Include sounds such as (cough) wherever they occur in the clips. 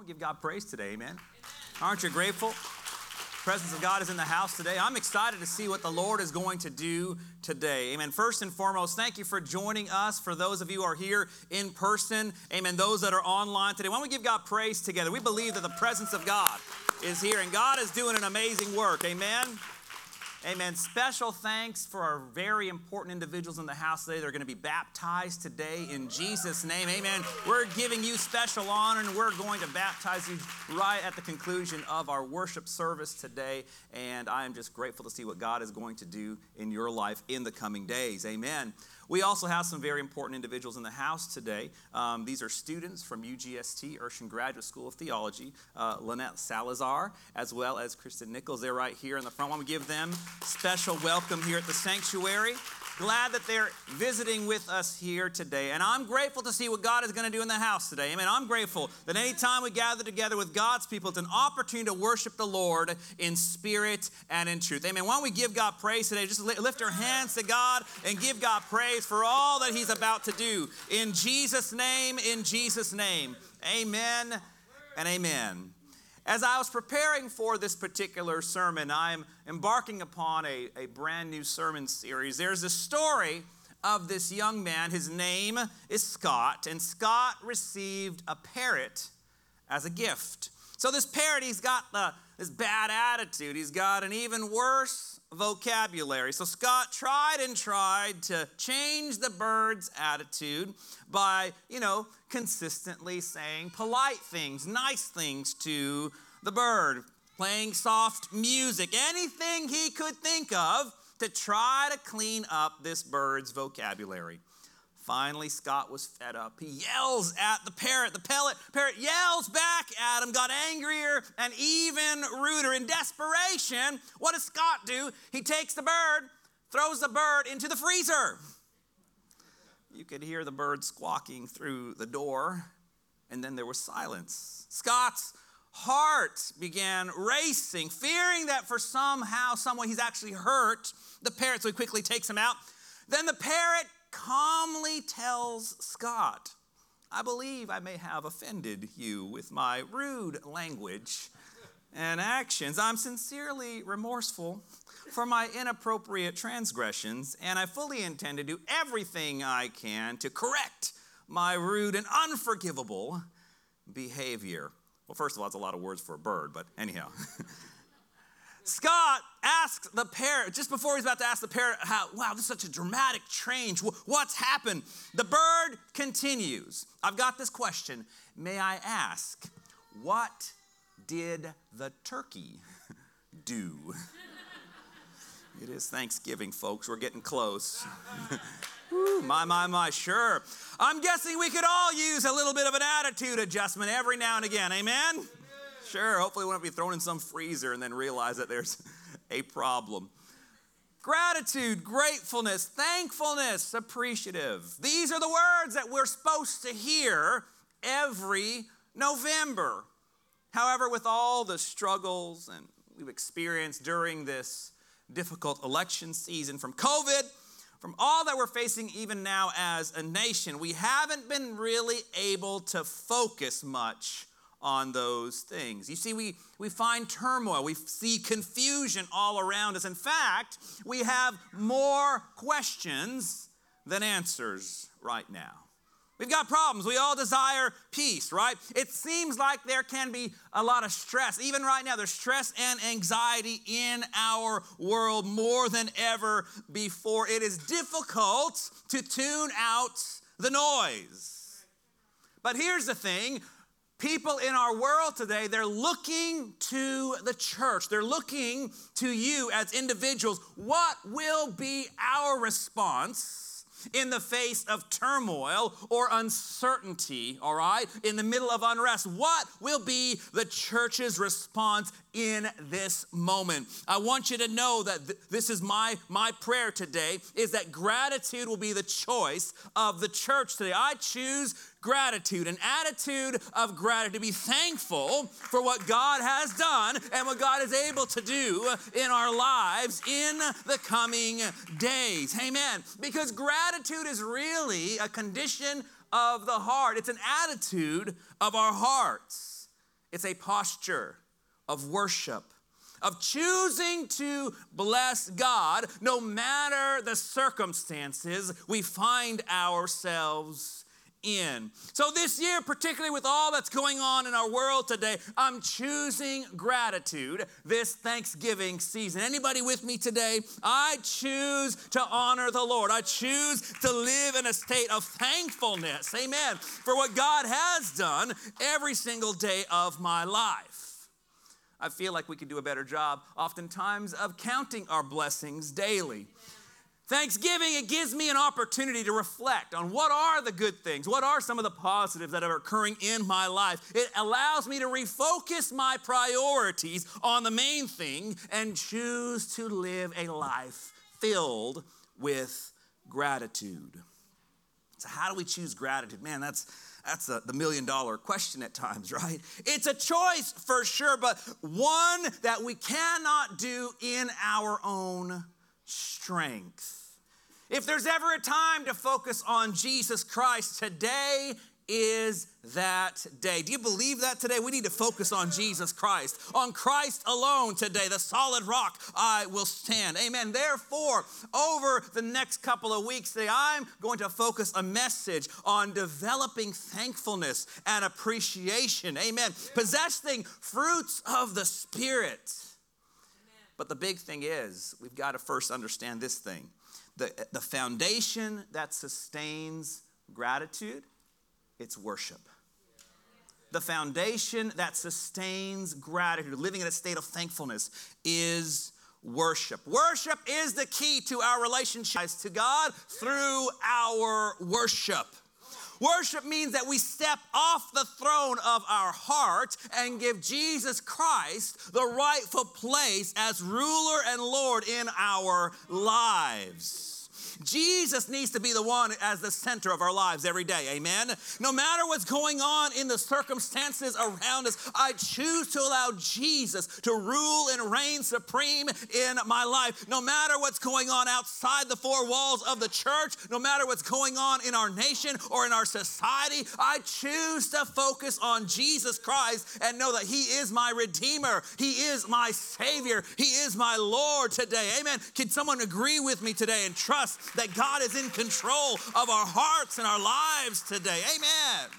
I'm give God praise today, amen. Aren't you grateful? presence of God is in the house today. I'm excited to see what the Lord is going to do today. Amen. First and foremost, thank you for joining us. For those of you who are here in person, amen. Those that are online today, why don't we give God praise together? We believe that the presence of God is here and God is doing an amazing work. Amen. Amen. Special thanks for our very important individuals in the house today. They're going to be baptized today in Jesus' name. Amen. We're giving you special honor and we're going to baptize you right at the conclusion of our worship service today. And I am just grateful to see what God is going to do in your life in the coming days. Amen. We also have some very important individuals in the house today. Um, these are students from UGST, Urshan Graduate School of Theology, uh, Lynette Salazar, as well as Kristen Nichols. They're right here in the front. I want to give them special welcome here at the sanctuary. Glad that they're visiting with us here today. And I'm grateful to see what God is going to do in the house today. Amen. I'm grateful that anytime we gather together with God's people, it's an opportunity to worship the Lord in spirit and in truth. Amen. Why don't we give God praise today? Just lift our hands to God and give God praise for all that He's about to do. In Jesus' name, in Jesus' name. Amen and amen. As I was preparing for this particular sermon, I'm embarking upon a, a brand new sermon series. There's a story of this young man. His name is Scott, and Scott received a parrot as a gift. So, this parrot, he's got the, this bad attitude. He's got an even worse vocabulary. So, Scott tried and tried to change the bird's attitude by, you know, consistently saying polite things, nice things to the bird, playing soft music, anything he could think of to try to clean up this bird's vocabulary. Finally, Scott was fed up. He yells at the parrot. The pellet, parrot yells back at him, got angrier and even ruder. In desperation, what does Scott do? He takes the bird, throws the bird into the freezer. You could hear the bird squawking through the door, and then there was silence. Scott's heart began racing, fearing that for somehow, someone he's actually hurt the parrot, so he quickly takes him out. Then the parrot calmly tells Scott, I believe I may have offended you with my rude language and actions. I'm sincerely remorseful for my inappropriate transgressions, and I fully intend to do everything I can to correct my rude and unforgivable behavior. Well, first of all, it's a lot of words for a bird, but anyhow. (laughs) Scott asks the parrot, just before he's about to ask the parrot, how, wow, this is such a dramatic change. What's happened? The bird continues. I've got this question. May I ask, what did the turkey (laughs) do? (laughs) it is Thanksgiving, folks. We're getting close. (laughs) Ooh, my, my, my, sure. I'm guessing we could all use a little bit of an attitude adjustment every now and again. Amen? Sure, hopefully we won't be thrown in some freezer and then realize that there's (laughs) a problem. Gratitude, gratefulness, thankfulness, appreciative. These are the words that we're supposed to hear every November. However, with all the struggles and we've experienced during this difficult election season from COVID, from all that we're facing even now as a nation, we haven't been really able to focus much on those things. You see, we, we find turmoil, we see confusion all around us. In fact, we have more questions than answers right now. We've got problems. We all desire peace, right? It seems like there can be a lot of stress. Even right now, there's stress and anxiety in our world more than ever before. It is difficult to tune out the noise. But here's the thing people in our world today, they're looking to the church. They're looking to you as individuals. What will be our response? in the face of turmoil or uncertainty, all right, in the middle of unrest, what will be the church's response in this moment? I want you to know that th- this is my, my prayer today is that gratitude will be the choice of the church today. I choose gratitude, an attitude of gratitude, to be thankful for what God has done and what God is able to do in our lives in the coming days. Amen. Because gratitude is really a condition of the heart, it's an attitude of our hearts. it's a posture of worship, of choosing to bless God no matter the circumstances we find ourselves in. So, this year, particularly with all that's going on in our world today, I'm choosing gratitude this Thanksgiving season. Anybody with me today? I choose to honor the Lord. I choose to live in a state of thankfulness, amen, for what God has done every single day of my life. I feel like we could do a better job, oftentimes, of counting our blessings daily. Thanksgiving, it gives me an opportunity to reflect on what are the good things, what are some of the positives that are occurring in my life. It allows me to refocus my priorities on the main thing and choose to live a life filled with gratitude. So, how do we choose gratitude? Man, that's that's a, the million dollar question at times, (laughs) right? It's a choice for sure, but one that we cannot do in our own strength. If there's ever a time to focus on Jesus Christ, today is that day. Do you believe that today? We need to focus on Jesus Christ, on Christ alone today, the solid rock I will stand. Amen. Therefore, over the next couple of weeks today, I'm going to focus a message on developing thankfulness and appreciation. Amen. Possessing fruits of the Spirit. But the big thing is, we've got to first understand this thing the, the foundation that sustains gratitude, it's worship. The foundation that sustains gratitude, living in a state of thankfulness, is worship. Worship is the key to our relationship to God through our worship. Worship means that we step off the throne of our heart and give Jesus Christ the rightful place as ruler and Lord in our lives. Jesus needs to be the one as the center of our lives every day. Amen. No matter what's going on in the circumstances around us, I choose to allow Jesus to rule and reign supreme in my life. No matter what's going on outside the four walls of the church, no matter what's going on in our nation or in our society, I choose to focus on Jesus Christ and know that He is my Redeemer. He is my Savior. He is my Lord today. Amen. Can someone agree with me today and trust that God is in control of our hearts and our lives today. Amen.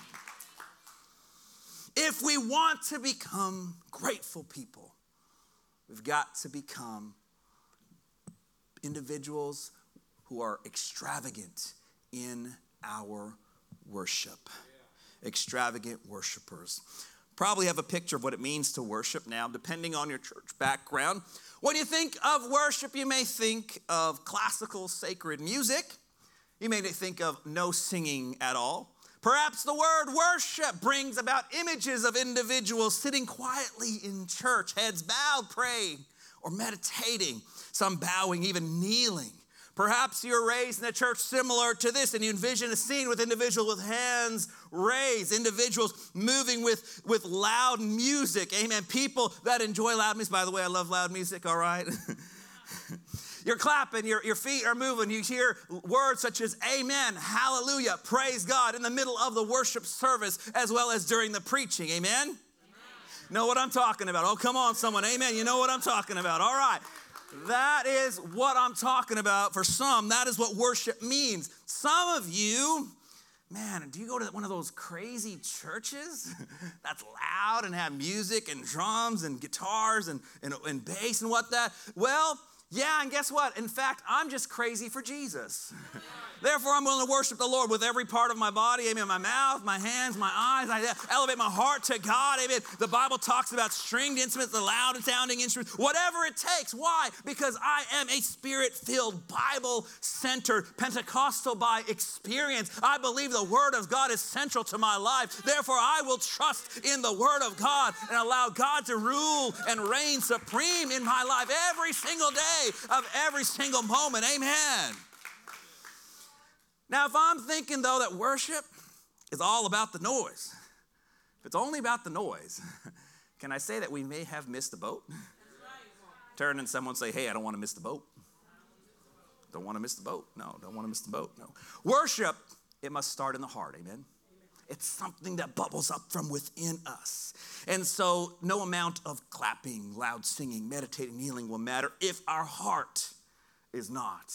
If we want to become grateful people, we've got to become individuals who are extravagant in our worship. Extravagant worshipers. Probably have a picture of what it means to worship now, depending on your church background. When you think of worship, you may think of classical sacred music. You may think of no singing at all. Perhaps the word worship brings about images of individuals sitting quietly in church, heads bowed, praying or meditating, some bowing, even kneeling. Perhaps you're raised in a church similar to this and you envision a scene with individuals with hands raised, individuals moving with, with loud music. Amen. People that enjoy loud music. By the way, I love loud music, all right? (laughs) You're clapping, your, your feet are moving. You hear words such as amen, hallelujah, praise God in the middle of the worship service as well as during the preaching. Amen? amen? Know what I'm talking about? Oh, come on, someone. Amen. You know what I'm talking about. All right. That is what I'm talking about. For some, that is what worship means. Some of you, man, do you go to one of those crazy churches (laughs) that's loud and have music and drums and guitars and, and, and bass and what that? Well, yeah, and guess what? In fact, I'm just crazy for Jesus. (laughs) Therefore, I'm willing to worship the Lord with every part of my body. Amen. My mouth, my hands, my eyes. I elevate my heart to God. Amen. The Bible talks about stringed instruments, the loud sounding instruments, whatever it takes. Why? Because I am a spirit filled, Bible centered, Pentecostal by experience. I believe the Word of God is central to my life. Therefore, I will trust in the Word of God and allow God to rule and reign supreme in my life every single day of every single moment. Amen. Now, if I'm thinking though that worship is all about the noise, if it's only about the noise, (laughs) can I say that we may have missed the boat? Turn and someone say, Hey, I don't want to miss the boat. Don't want to miss the boat. No, don't want to miss the boat. No. Worship, it must start in the heart. Amen. It's something that bubbles up from within us. And so, no amount of clapping, loud singing, meditating, kneeling will matter if our heart is not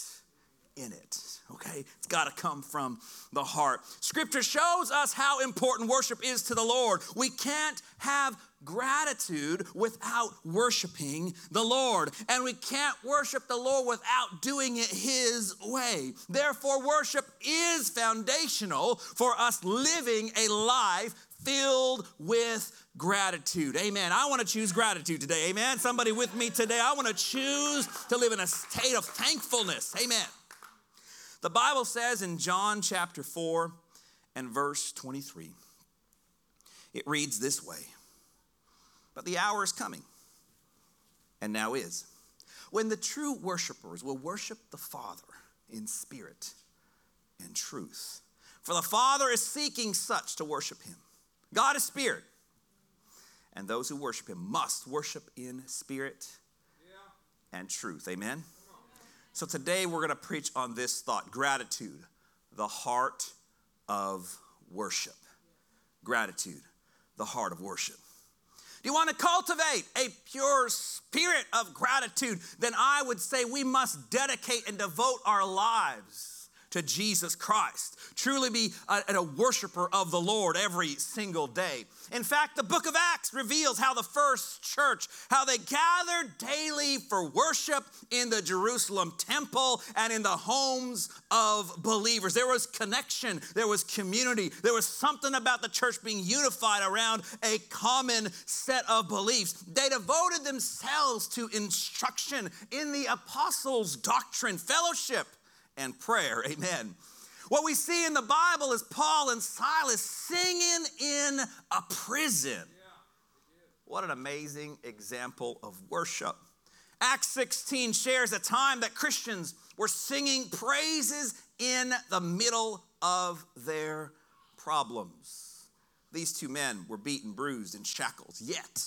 in it. Okay? It's got to come from the heart. Scripture shows us how important worship is to the Lord. We can't have gratitude without worshiping the Lord. And we can't worship the Lord without doing it His way. Therefore, worship is foundational for us living a life filled with gratitude. Amen. I want to choose gratitude today. Amen. Somebody with me today. I want to choose to live in a state of thankfulness. Amen. The Bible says in John chapter 4 and verse 23, it reads this way But the hour is coming, and now is, when the true worshipers will worship the Father in spirit and truth. For the Father is seeking such to worship him. God is spirit, and those who worship him must worship in spirit and truth. Amen. So today we're going to preach on this thought gratitude, the heart of worship. Gratitude, the heart of worship. Do you want to cultivate a pure spirit of gratitude? Then I would say we must dedicate and devote our lives to Jesus Christ. Truly be a, a worshiper of the Lord every single day. In fact, the book of Acts reveals how the first church, how they gathered daily for worship in the Jerusalem temple and in the homes of believers. There was connection, there was community, there was something about the church being unified around a common set of beliefs. They devoted themselves to instruction in the apostles' doctrine, fellowship, and prayer. Amen. What we see in the Bible is Paul and Silas singing in a prison. What an amazing example of worship. Acts 16 shares a time that Christians were singing praises in the middle of their problems. These two men were beaten, bruised, and shackled, yet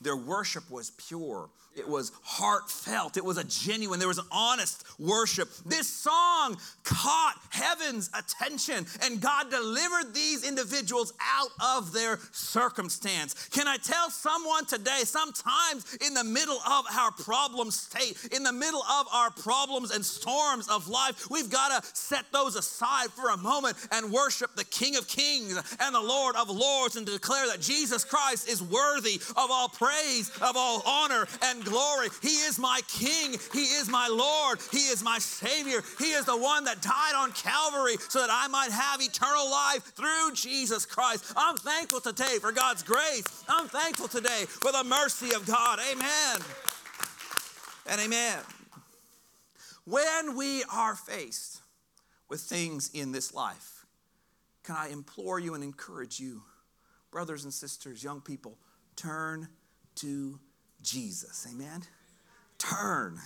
their worship was pure it was heartfelt. It was a genuine, there was an honest worship. This song caught heaven's attention, and God delivered these individuals out of their circumstance. Can I tell someone today, sometimes in the middle of our problem state, in the middle of our problems and storms of life, we've got to set those aside for a moment and worship the King of Kings and the Lord of Lords and declare that Jesus Christ is worthy of all praise, of all honor, and glory. He is my King. He is my Lord. He is my Savior. He is the one that died on Calvary so that I might have eternal life through Jesus Christ. I'm thankful today for God's grace. I'm thankful today for the mercy of God. Amen. And amen. When we are faced with things in this life, can I implore you and encourage you, brothers and sisters, young people, turn to Jesus. Amen? Turn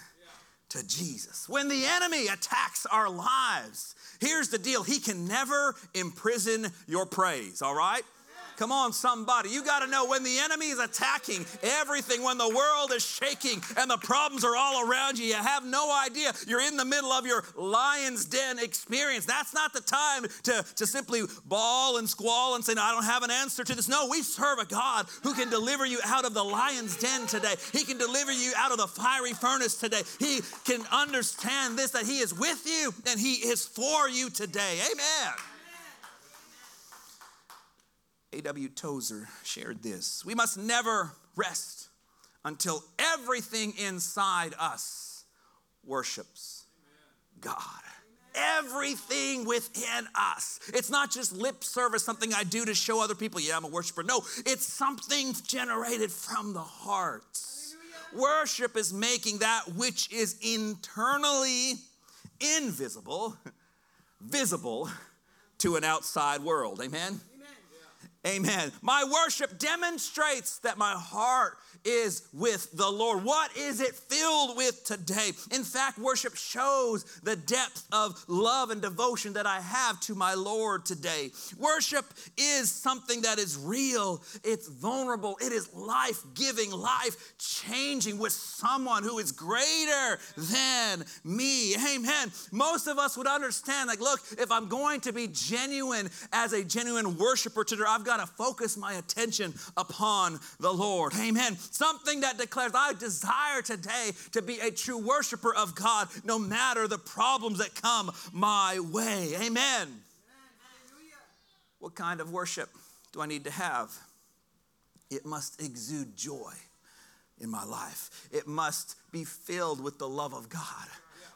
to Jesus. When the enemy attacks our lives, here's the deal he can never imprison your praise, all right? Come on, somebody. You got to know when the enemy is attacking everything, when the world is shaking and the problems are all around you, you have no idea. You're in the middle of your lion's den experience. That's not the time to, to simply bawl and squall and say, no, I don't have an answer to this. No, we serve a God who can deliver you out of the lion's den today. He can deliver you out of the fiery furnace today. He can understand this that He is with you and He is for you today. Amen. A.W. Tozer shared this We must never rest until everything inside us worships God. Everything within us. It's not just lip service, something I do to show other people, yeah, I'm a worshiper. No, it's something generated from the heart. Worship is making that which is internally invisible (laughs) visible to an outside world. Amen? Amen. My worship demonstrates that my heart is with the Lord. What is it filled with today? In fact, worship shows the depth of love and devotion that I have to my Lord today. Worship is something that is real, it's vulnerable, it is life giving, life changing with someone who is greater than me. Amen. Most of us would understand like, look, if I'm going to be genuine as a genuine worshiper today, I've got got to focus my attention upon the Lord. Amen. Something that declares, I desire today to be a true worshiper of God no matter the problems that come my way. Amen. What kind of worship do I need to have? It must exude joy in my life. It must be filled with the love of God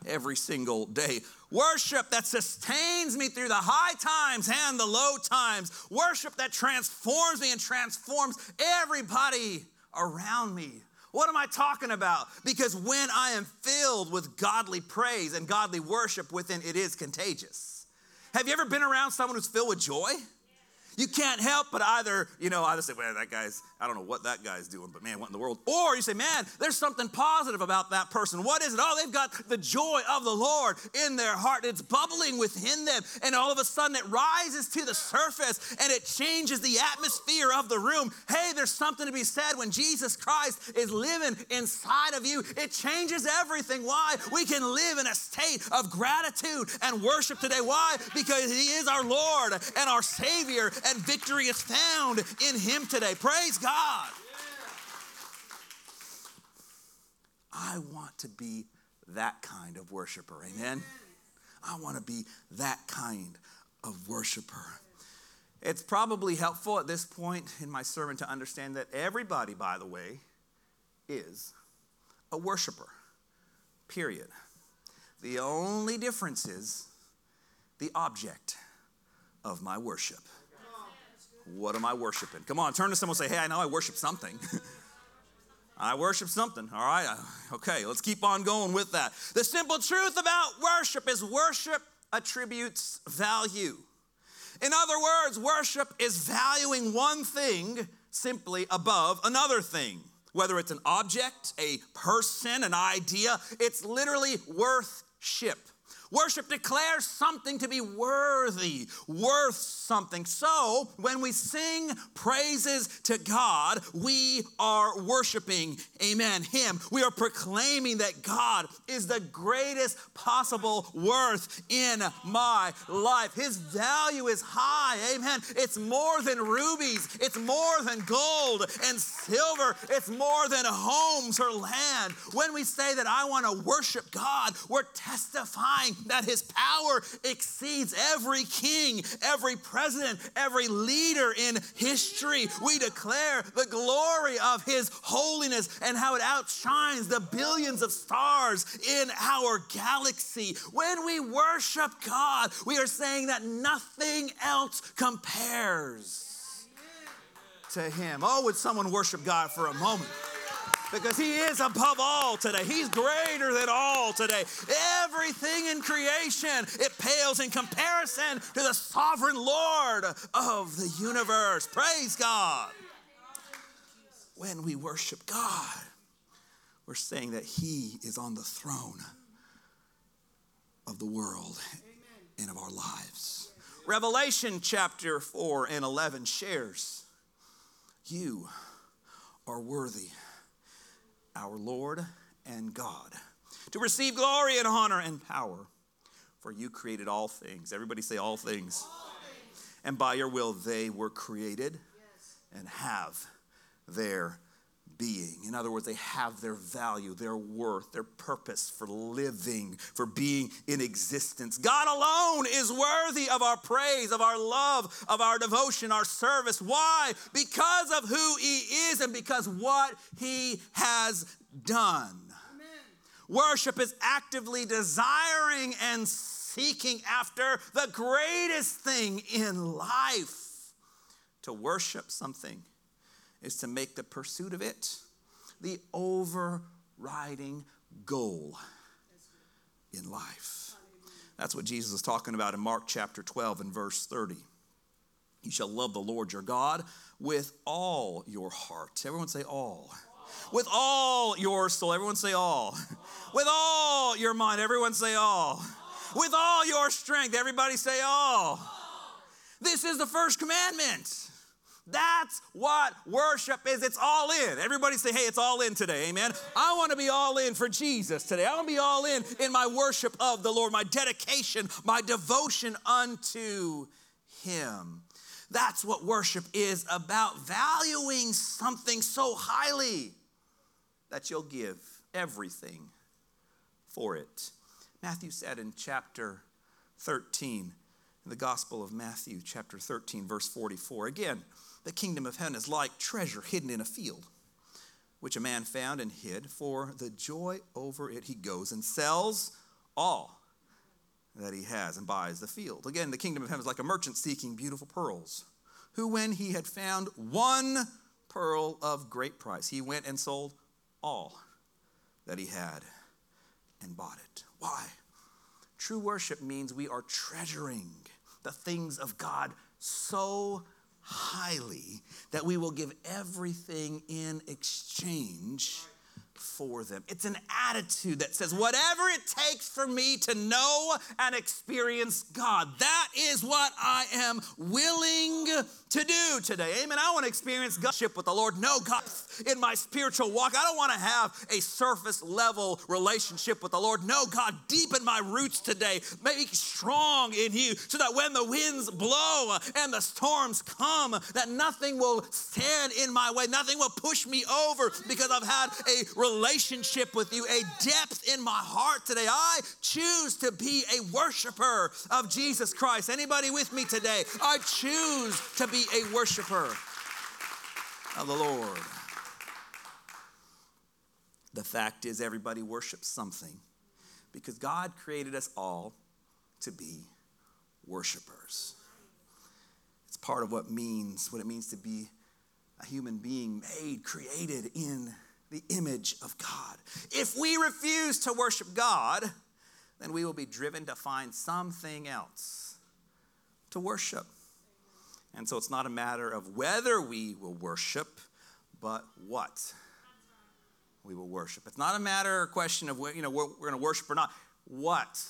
every single day. Worship that sustains me through the high times and the low times. Worship that transforms me and transforms everybody around me. What am I talking about? Because when I am filled with godly praise and godly worship within, it is contagious. Have you ever been around someone who's filled with joy? You can't help but either, you know, either say, well, that guy's, I don't know what that guy's doing, but man, what in the world? Or you say, man, there's something positive about that person. What is it? Oh, they've got the joy of the Lord in their heart. It's bubbling within them. And all of a sudden it rises to the surface and it changes the atmosphere of the room. Hey, there's something to be said when Jesus Christ is living inside of you. It changes everything. Why? We can live in a state of gratitude and worship today. Why? Because He is our Lord and our Savior and victory is found in Him today. Praise God. I want to be that kind of worshiper. Amen. I want to be that kind of worshiper. It's probably helpful at this point in my sermon to understand that everybody, by the way, is a worshiper. Period. The only difference is the object of my worship. What am I worshiping? Come on, turn to someone and say, Hey, I know I worship something. (laughs) I worship something. All right. Uh, okay, let's keep on going with that. The simple truth about worship is worship attributes value. In other words, worship is valuing one thing simply above another thing. Whether it's an object, a person, an idea, it's literally worth-ship. Worship declares something to be worthy, worth something. So when we sing praises to God, we are worshiping, amen, Him. We are proclaiming that God is the greatest possible worth in my life. His value is high, amen. It's more than rubies, it's more than gold and silver, it's more than homes or land. When we say that I want to worship God, we're testifying that his power exceeds every king, every president, every leader in history. We declare the glory of his holiness and how it outshines the billions of stars in our galaxy. When we worship God, we are saying that nothing else compares to him. Oh, would someone worship God for a moment? Because He is above all today. He's greater than all today. Everything in creation, it pales in comparison to the sovereign Lord of the universe. Praise God. When we worship God, we're saying that He is on the throne of the world and of our lives. Revelation chapter 4 and 11 shares you are worthy our Lord and God, to receive glory and honor and power. For you created all things. Everybody say, all things. All things. And by your will they were created yes. and have their being. In other words, they have their value, their worth, their purpose for living, for being in existence. God alone is worthy of our praise, of our love, of our devotion, our service. Why? Because of who He is and because what He has done. Amen. Worship is actively desiring and seeking after the greatest thing in life. To worship something is to make the pursuit of it the overriding goal in life. That's what Jesus is talking about in Mark chapter 12 and verse 30. You shall love the Lord your God with all your heart. Everyone say all. With all your soul. Everyone say all. With all your mind. Everyone say all. With all your strength. Everybody say all. This is the first commandment. That's what worship is. It's all in. Everybody say, hey, it's all in today. Amen. I want to be all in for Jesus today. I want to be all in in my worship of the Lord, my dedication, my devotion unto Him. That's what worship is about valuing something so highly that you'll give everything for it. Matthew said in chapter 13, in the Gospel of Matthew, chapter 13, verse 44, again, the kingdom of heaven is like treasure hidden in a field, which a man found and hid. For the joy over it, he goes and sells all that he has and buys the field. Again, the kingdom of heaven is like a merchant seeking beautiful pearls, who, when he had found one pearl of great price, he went and sold all that he had and bought it. Why? True worship means we are treasuring the things of God so highly that we will give everything in exchange for them. It's an attitude that says, whatever it takes for me to know and experience God, that is what I am willing to do today. Amen. I want to experience Godship with the Lord, No God in my spiritual walk. I don't want to have a surface level relationship with the Lord. No God deepen my roots today. Make strong in you so that when the winds blow and the storms come, that nothing will stand in my way, nothing will push me over because I've had a relationship with you, a depth in my heart today. I choose to be a worshiper of Jesus Christ. Anybody with me today? I choose to be a worshiper of the Lord. The fact is, everybody worships something because God created us all to be worshipers. It's part of what means what it means to be a human being made, created in the image of God. If we refuse to worship God, then we will be driven to find something else to worship. And so it's not a matter of whether we will worship, but what we will worship. It's not a matter or question of you know we're, we're going to worship or not. What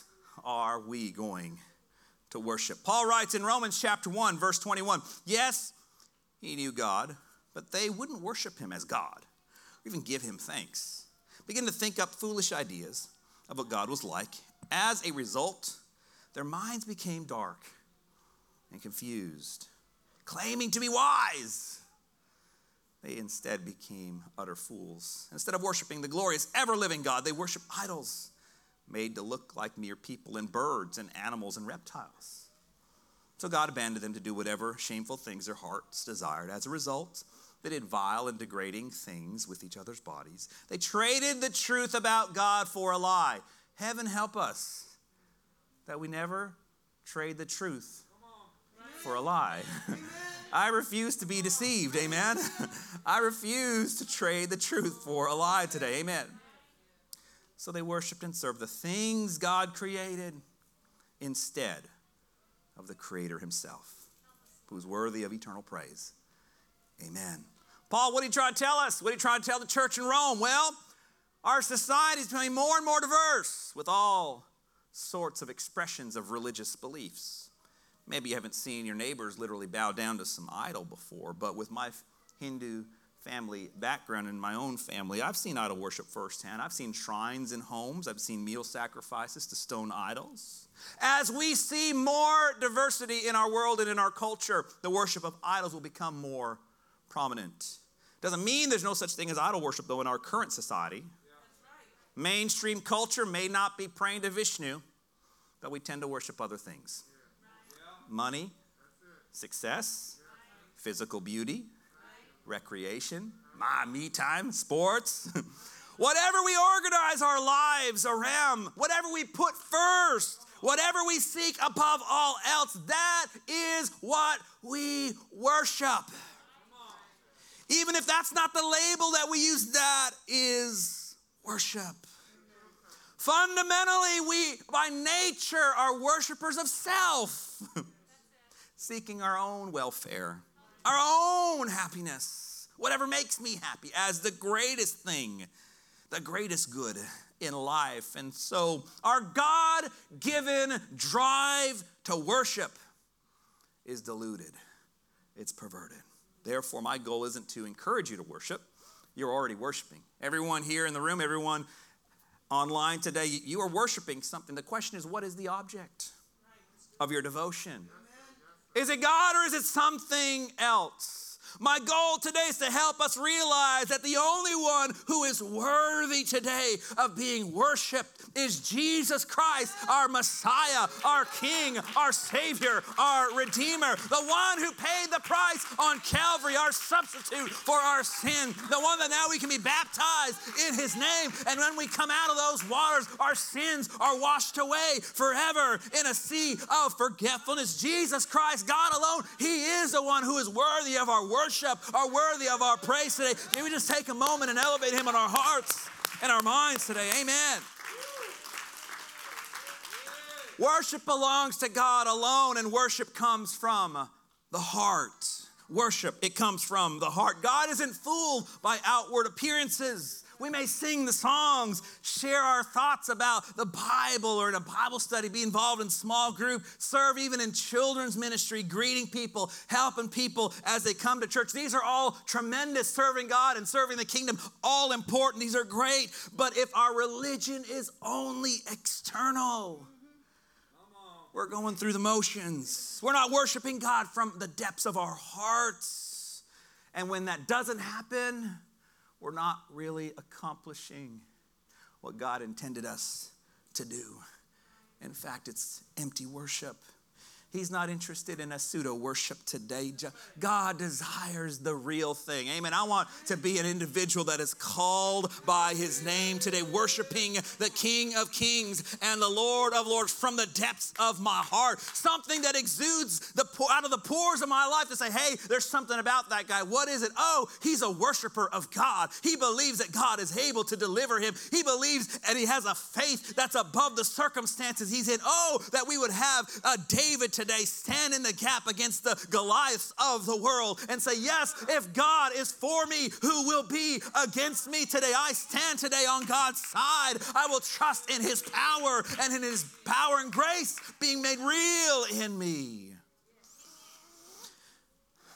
are we going to worship? Paul writes in Romans chapter 1 verse 21, yes, he knew God, but they wouldn't worship him as God or even give him thanks. Begin to think up foolish ideas of what God was like. As a result, their minds became dark and confused, claiming to be wise. They instead became utter fools. Instead of worshiping the glorious, ever living God, they worship idols made to look like mere people and birds and animals and reptiles. So God abandoned them to do whatever shameful things their hearts desired. As a result, they did vile and degrading things with each other's bodies. They traded the truth about God for a lie. Heaven help us that we never trade the truth for a lie. (laughs) I refuse to be deceived. Amen. (laughs) I refuse to trade the truth for a lie today. Amen. So they worshiped and served the things God created instead of the Creator Himself, who's worthy of eternal praise. Amen. Paul, what are you trying to tell us? What are you trying to tell the church in Rome? Well, our society is becoming more and more diverse with all sorts of expressions of religious beliefs. Maybe you haven't seen your neighbors literally bow down to some idol before, but with my Hindu family background and my own family, I've seen idol worship firsthand. I've seen shrines in homes, I've seen meal sacrifices to stone idols. As we see more diversity in our world and in our culture, the worship of idols will become more prominent. Doesn't mean there's no such thing as idol worship, though, in our current society. Mainstream culture may not be praying to Vishnu, but we tend to worship other things money, success, physical beauty, recreation, my me time, sports. (laughs) whatever we organize our lives around, whatever we put first, whatever we seek above all else, that is what we worship. Even if that's not the label that we use, that is worship. Fundamentally, we by nature are worshipers of self. (laughs) seeking our own welfare, our own happiness, whatever makes me happy, as the greatest thing, the greatest good in life. And so, our God given drive to worship is diluted, it's perverted. Therefore, my goal isn't to encourage you to worship. You're already worshiping. Everyone here in the room, everyone online today, you are worshiping something. The question is, what is the object of your devotion? Is it God or is it something else? My goal today is to help us realize that the only one who is worthy today of being worshiped is Jesus Christ, our Messiah, our King, our Savior, our Redeemer, the one who paid the price on Calvary, our substitute for our sin, the one that now we can be baptized in His name. And when we come out of those waters, our sins are washed away forever in a sea of forgetfulness. Jesus Christ, God alone, He is the one who is worthy of our worship worship are worthy of our praise today. Can we just take a moment and elevate Him in our hearts and our minds today? Amen. Worship belongs to God alone, and worship comes from the heart. Worship, it comes from the heart. God isn't fooled by outward appearances. We may sing the songs, share our thoughts about the Bible or in a Bible study, be involved in small group, serve even in children's ministry, greeting people, helping people as they come to church. These are all tremendous serving God and serving the kingdom, all important. These are great. But if our religion is only external, we're going through the motions. We're not worshiping God from the depths of our hearts. And when that doesn't happen, we're not really accomplishing what God intended us to do. In fact, it's empty worship. He's not interested in a pseudo worship today. God desires the real thing. Amen. I want to be an individual that is called by his name today, worshiping the King of Kings and the Lord of Lords from the depths of my heart. Something that exudes the out of the pores of my life to say, hey, there's something about that guy. What is it? Oh, he's a worshiper of God. He believes that God is able to deliver him. He believes and he has a faith that's above the circumstances he's in. Oh, that we would have a David today stand in the gap against the Goliaths of the world and say, Yes, if God is for me, who will be against me today? I stand today on God's side. I will trust in his power and in his power and grace being made real in me.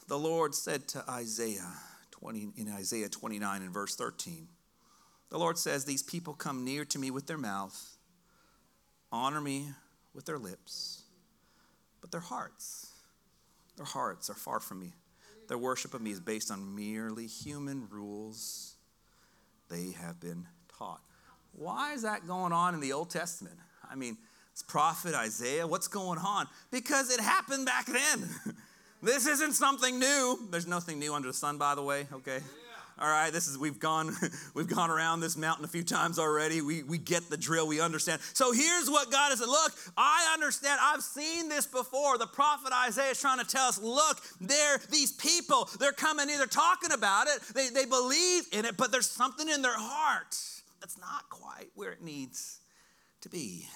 The Lord said to Isaiah 20 in Isaiah 29 and verse 13. The Lord says, These people come near to me with their mouth, honor me with their lips but their hearts, their hearts are far from me. Their worship of me is based on merely human rules they have been taught. Why is that going on in the Old Testament? I mean, it's prophet Isaiah. What's going on? Because it happened back then. (laughs) this isn't something new. There's nothing new under the sun, by the way, okay? All right, this is we've gone (laughs) we've gone around this mountain a few times already. We we get the drill, we understand. So here's what God has said. Look, I understand. I've seen this before. The prophet Isaiah is trying to tell us, look, they're these people, they're coming in, they're talking about it, they, they believe in it, but there's something in their heart that's not quite where it needs to be.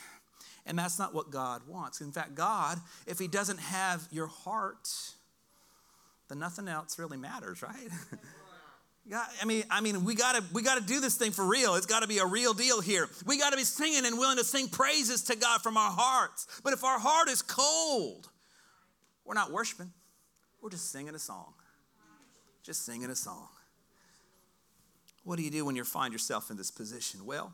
And that's not what God wants. In fact, God, if He doesn't have your heart, then nothing else really matters, right? (laughs) God, I mean, I mean, we gotta we gotta do this thing for real. It's gotta be a real deal here. We gotta be singing and willing to sing praises to God from our hearts. But if our heart is cold, we're not worshiping. We're just singing a song. Just singing a song. What do you do when you find yourself in this position? Well,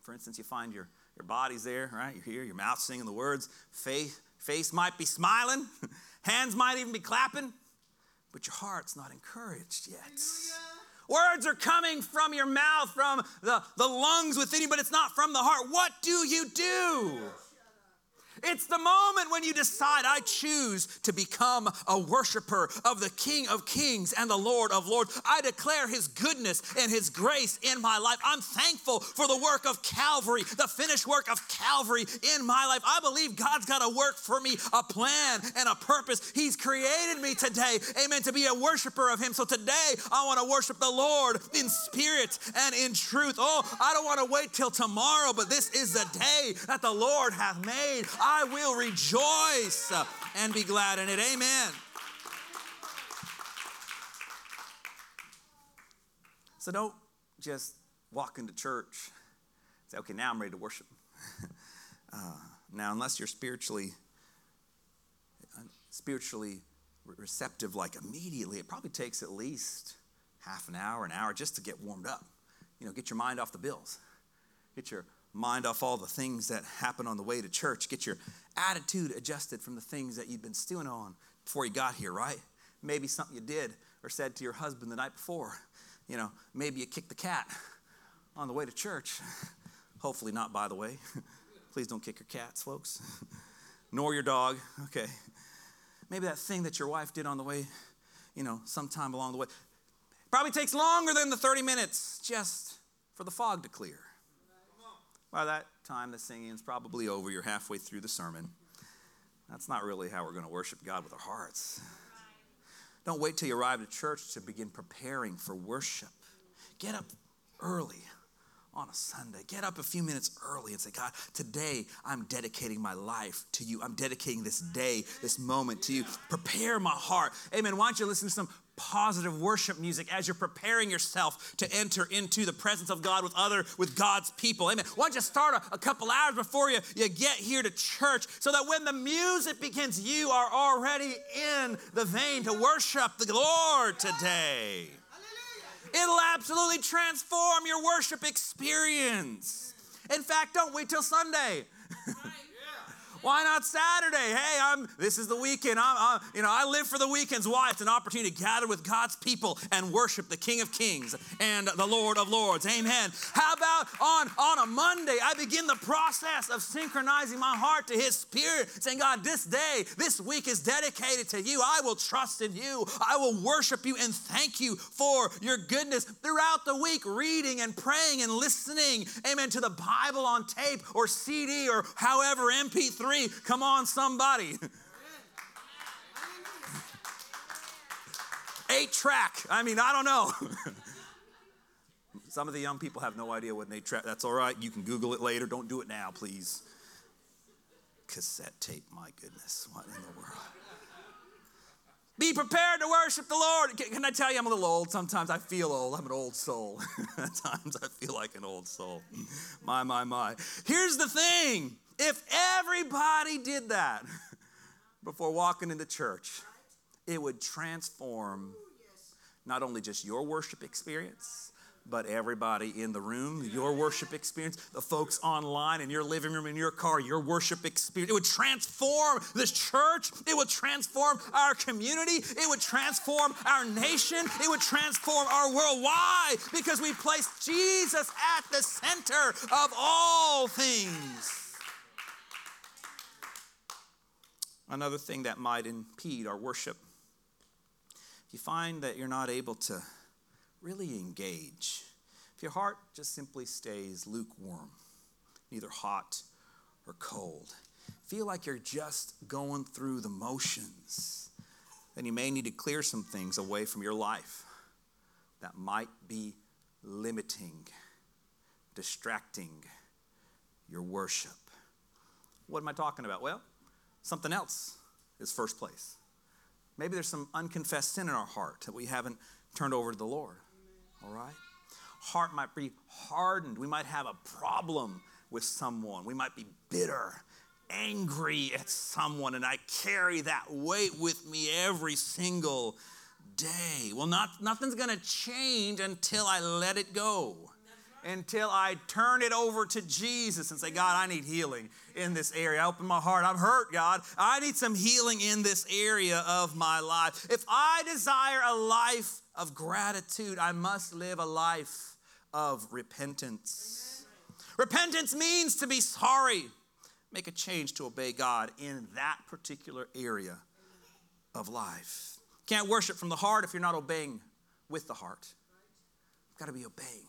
for instance, you find your, your body's there, right? You're here, your mouth singing the words, faith, face might be smiling, (laughs) hands might even be clapping, but your heart's not encouraged yet. Words are coming from your mouth, from the, the lungs within you, but it's not from the heart. What do you do? It's the moment when you decide, I choose to become a worshiper of the King of Kings and the Lord of Lords. I declare His goodness and His grace in my life. I'm thankful for the work of Calvary, the finished work of Calvary in my life. I believe God's got a work for me, a plan and a purpose. He's created me today, amen, to be a worshiper of Him. So today, I want to worship the Lord in spirit and in truth. Oh, I don't want to wait till tomorrow, but this is the day that the Lord hath made. Will rejoice. and be glad in it. Amen. So don't just walk into church say, okay, now I'm ready to worship. (laughs) uh, now, unless you're spiritually spiritually receptive, like immediately, it probably takes at least half an hour, an hour just to get warmed up. You know, get your mind off the bills, get your mind off all the things that happen on the way to church, get your attitude adjusted from the things that you've been stewing on before you got here, right? Maybe something you did or said to your husband the night before. You know, maybe you kicked the cat on the way to church. (laughs) Hopefully, not, by the way. (laughs) Please don't kick your cats, folks, (laughs) nor your dog. Okay. Maybe that thing that your wife did on the way, you know, sometime along the way. Probably takes longer than the 30 minutes just for the fog to clear. By that time, the singing is probably over. You're halfway through the sermon. That's not really how we're going to worship God with our hearts. Don't wait till you arrive at church to begin preparing for worship. Get up early on a Sunday. Get up a few minutes early and say, God, today I'm dedicating my life to you. I'm dedicating this day, this moment to you. Prepare my heart. Amen. Why don't you listen to some positive worship music as you're preparing yourself to enter into the presence of God with other with God's people. Amen. Why don't you start a, a couple hours before you, you get here to church so that when the music begins, you are already in the vein to worship the Lord today. It'll absolutely transform your worship experience. In fact, don't wait till Sunday. (laughs) Why not Saturday? Hey, I'm. This is the weekend. I'm, I'm, You know, I live for the weekends. Why? It's an opportunity to gather with God's people and worship the King of Kings and the Lord of Lords. Amen. How about on on a Monday? I begin the process of synchronizing my heart to His Spirit, saying, God, this day, this week is dedicated to You. I will trust in You. I will worship You and thank You for Your goodness throughout the week. Reading and praying and listening. Amen. To the Bible on tape or CD or however MP3 free. Come on, somebody. eight track. I mean, I don't know. Some of the young people have no idea what an eight track. That's all right. You can Google it later. Don't do it now, please. Cassette tape. My goodness, what in the world? Be prepared to worship the Lord. Can I tell you, I'm a little old. Sometimes I feel old. I'm an old soul. (laughs) At times I feel like an old soul. My, my, my. Here's the thing if everybody did that (laughs) before walking into church, it would transform not only just your worship experience, but everybody in the room, your worship experience, the folks online in your living room, in your car, your worship experience. It would transform this church. It would transform our community. It would transform our nation. It would transform our world. Why? Because we place Jesus at the center of all things. Another thing that might impede our worship. If you find that you're not able to really engage, if your heart just simply stays lukewarm, neither hot or cold, feel like you're just going through the motions, then you may need to clear some things away from your life that might be limiting, distracting your worship. What am I talking about? Well, something else is first place. Maybe there's some unconfessed sin in our heart that we haven't turned over to the Lord. All right? Heart might be hardened. We might have a problem with someone. We might be bitter, angry at someone, and I carry that weight with me every single day. Well, not, nothing's going to change until I let it go until I turn it over to Jesus and say, God, I need healing in this area. I open my heart. I'm hurt, God. I need some healing in this area of my life. If I desire a life of gratitude, I must live a life of repentance. Repentance means to be sorry, make a change to obey God in that particular area of life. Can't worship from the heart if you're not obeying with the heart. You've got to be obeying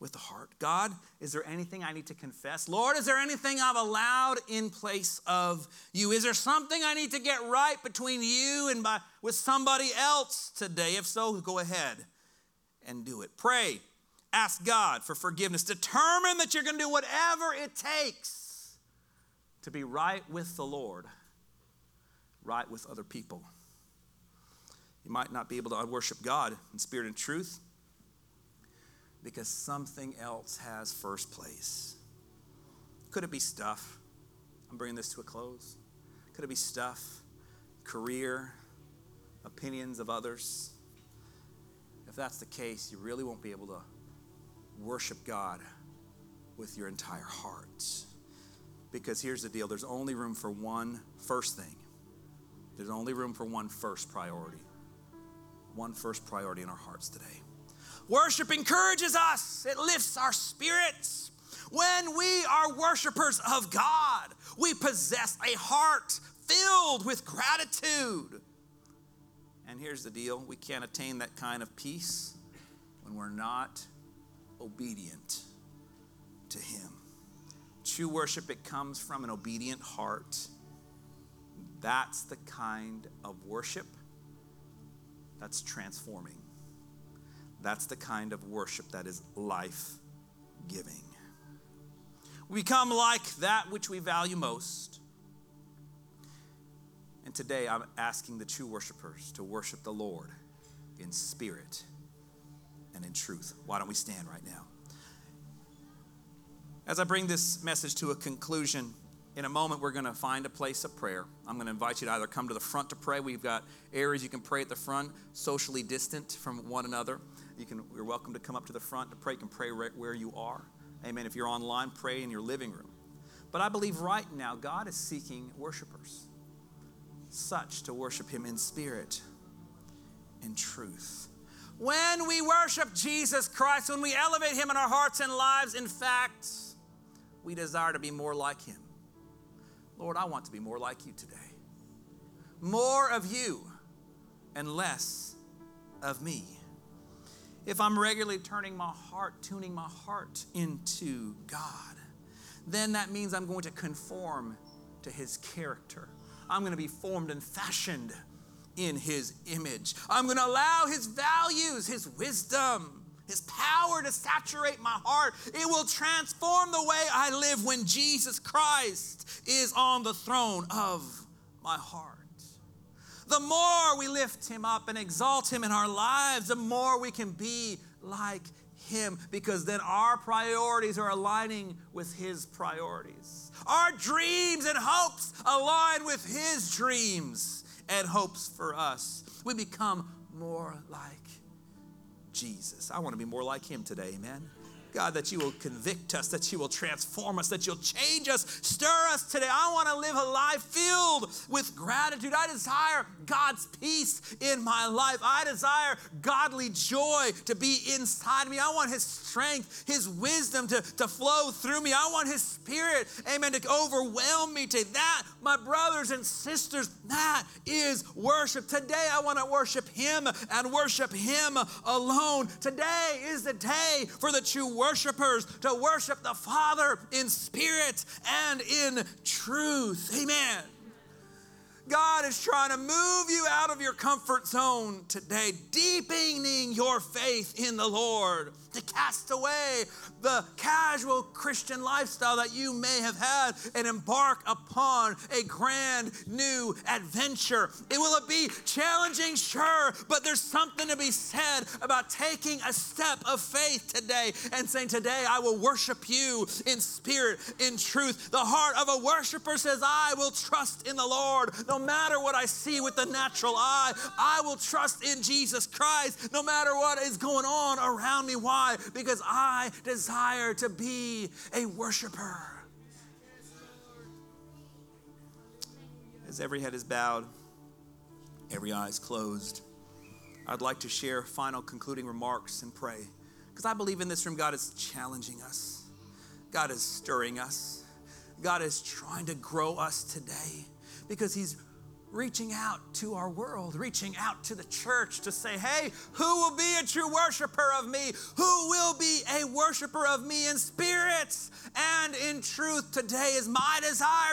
with the heart. God, is there anything I need to confess? Lord, is there anything I've allowed in place of you? Is there something I need to get right between you and by, with somebody else today? If so, go ahead and do it. Pray. Ask God for forgiveness. Determine that you're going to do whatever it takes to be right with the Lord right with other people. You might not be able to worship God in spirit and truth because something else has first place. Could it be stuff? I'm bringing this to a close. Could it be stuff, career, opinions of others? If that's the case, you really won't be able to worship God with your entire heart. Because here's the deal there's only room for one first thing, there's only room for one first priority. One first priority in our hearts today. Worship encourages us, it lifts our spirits. When we are worshipers of God, we possess a heart filled with gratitude. And here's the deal we can't attain that kind of peace when we're not obedient to Him. True worship, it comes from an obedient heart. That's the kind of worship that's transforming. That's the kind of worship that is life giving. We become like that which we value most. And today I'm asking the true worshipers to worship the Lord in spirit and in truth. Why don't we stand right now? As I bring this message to a conclusion, in a moment we're going to find a place of prayer. I'm going to invite you to either come to the front to pray. We've got areas you can pray at the front, socially distant from one another. You can, you're welcome to come up to the front to pray. You can pray right where you are. Amen. If you're online, pray in your living room. But I believe right now God is seeking worshipers, such to worship Him in spirit and truth. When we worship Jesus Christ, when we elevate Him in our hearts and lives, in fact, we desire to be more like Him. Lord, I want to be more like you today. More of you and less of me. If I'm regularly turning my heart, tuning my heart into God, then that means I'm going to conform to His character. I'm going to be formed and fashioned in His image. I'm going to allow His values, His wisdom, his power to saturate my heart. It will transform the way I live when Jesus Christ is on the throne of my heart. The more we lift him up and exalt him in our lives, the more we can be like him because then our priorities are aligning with his priorities. Our dreams and hopes align with his dreams and hopes for us. We become more like Jesus. I want to be more like him today, amen. God, that you will convict us, that you will transform us, that you'll change us, stir us today. I want to live a life filled with gratitude. I desire God's peace in my life. I desire godly joy to be inside me. I want His strength, His wisdom to, to flow through me. I want His Spirit, amen, to overwhelm me. To that, my brothers and sisters, that is worship. Today, I want to worship Him and worship Him alone. Today is the day for the true worshipers to worship the Father in spirit and in truth. Amen. God is trying to move you out of your comfort zone today, deepening your faith in the Lord, to cast away the casual Christian lifestyle that you may have had and embark upon a grand new adventure. It will be challenging, sure, but there's something to be said about taking a step of faith today and saying, Today I will worship you in spirit, in truth. The heart of a worshiper says, I will trust in the Lord no matter what I see with the natural eye. I will trust in Jesus Christ no matter what is going on around me. Why? Because I desire to be a worshiper. As every head is bowed, every eye is closed, I'd like to share final concluding remarks and pray. Because I believe in this room, God is challenging us, God is stirring us, God is trying to grow us today because He's reaching out to our world, reaching out to the church to say, hey, who will be a true worshiper of me? Who will be a worshiper of me in spirit and in truth? Today is my desire,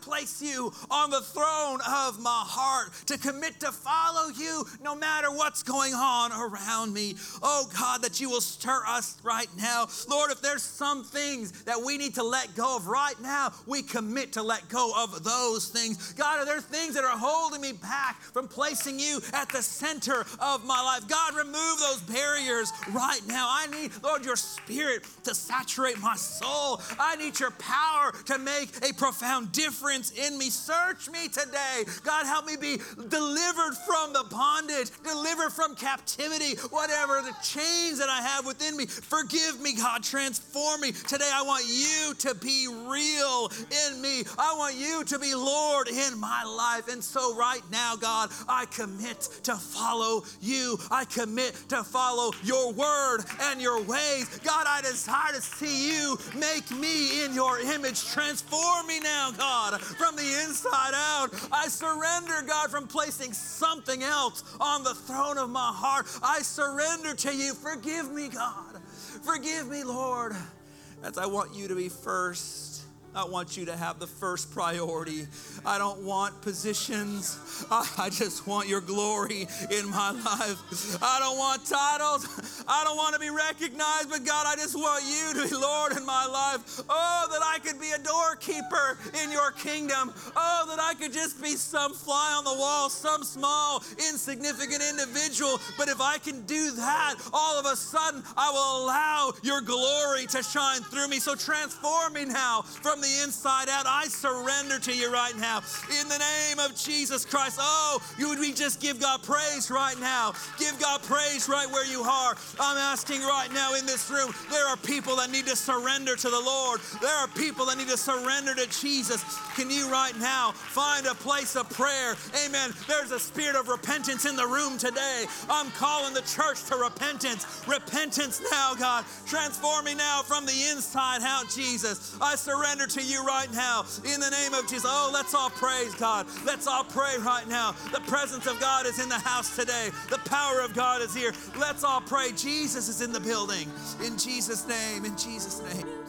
place you on the throne of my heart, to commit to follow you no matter what's going on around me. Oh, God, that you will stir us right now. Lord, if there's some things that we need to let go of right now, we commit to let go of those things. God, are there things that are holding me back from placing you at the center of my life. God, remove those barriers right now. I need, Lord, your spirit to saturate my soul. I need your power to make a profound difference in me. Search me today. God, help me be delivered from the bondage, delivered from captivity, whatever the chains that I have within me. Forgive me, God. Transform me. Today, I want you to be real in me. I want you to be Lord in my life. And so, right now, God, I commit to follow you. I commit to follow your word and your ways. God, I desire to see you make me in your image. Transform me now, God, from the inside out. I surrender, God, from placing something else on the throne of my heart. I surrender to you. Forgive me, God. Forgive me, Lord, as I want you to be first. I want you to have the first priority. I don't want positions. I just want your glory in my life. I don't want titles. I don't want to be recognized, but God, I just want you to be Lord in my life. Oh, that I could be a doorkeeper in your kingdom. Oh, that I could just be some fly on the wall, some small, insignificant individual. But if I can do that, all of a sudden I will allow your glory to shine through me. So transform me now from the inside out. I surrender to you right now in the name of Jesus Christ. Oh, you would we just give God praise right now? Give God praise right where you are. I'm asking right now in this room, there are people that need to surrender to the Lord. There are people that need to surrender to Jesus. Can you right now find a place of prayer? Amen. There's a spirit of repentance in the room today. I'm calling the church to repentance. Repentance now, God. Transform me now from the inside out, Jesus. I surrender to you right now in the name of Jesus. Oh, let's all praise God. Let's all pray right now. The presence of God is in the house today, the power of God is here. Let's all pray. Jesus is in the building. In Jesus' name, in Jesus' name.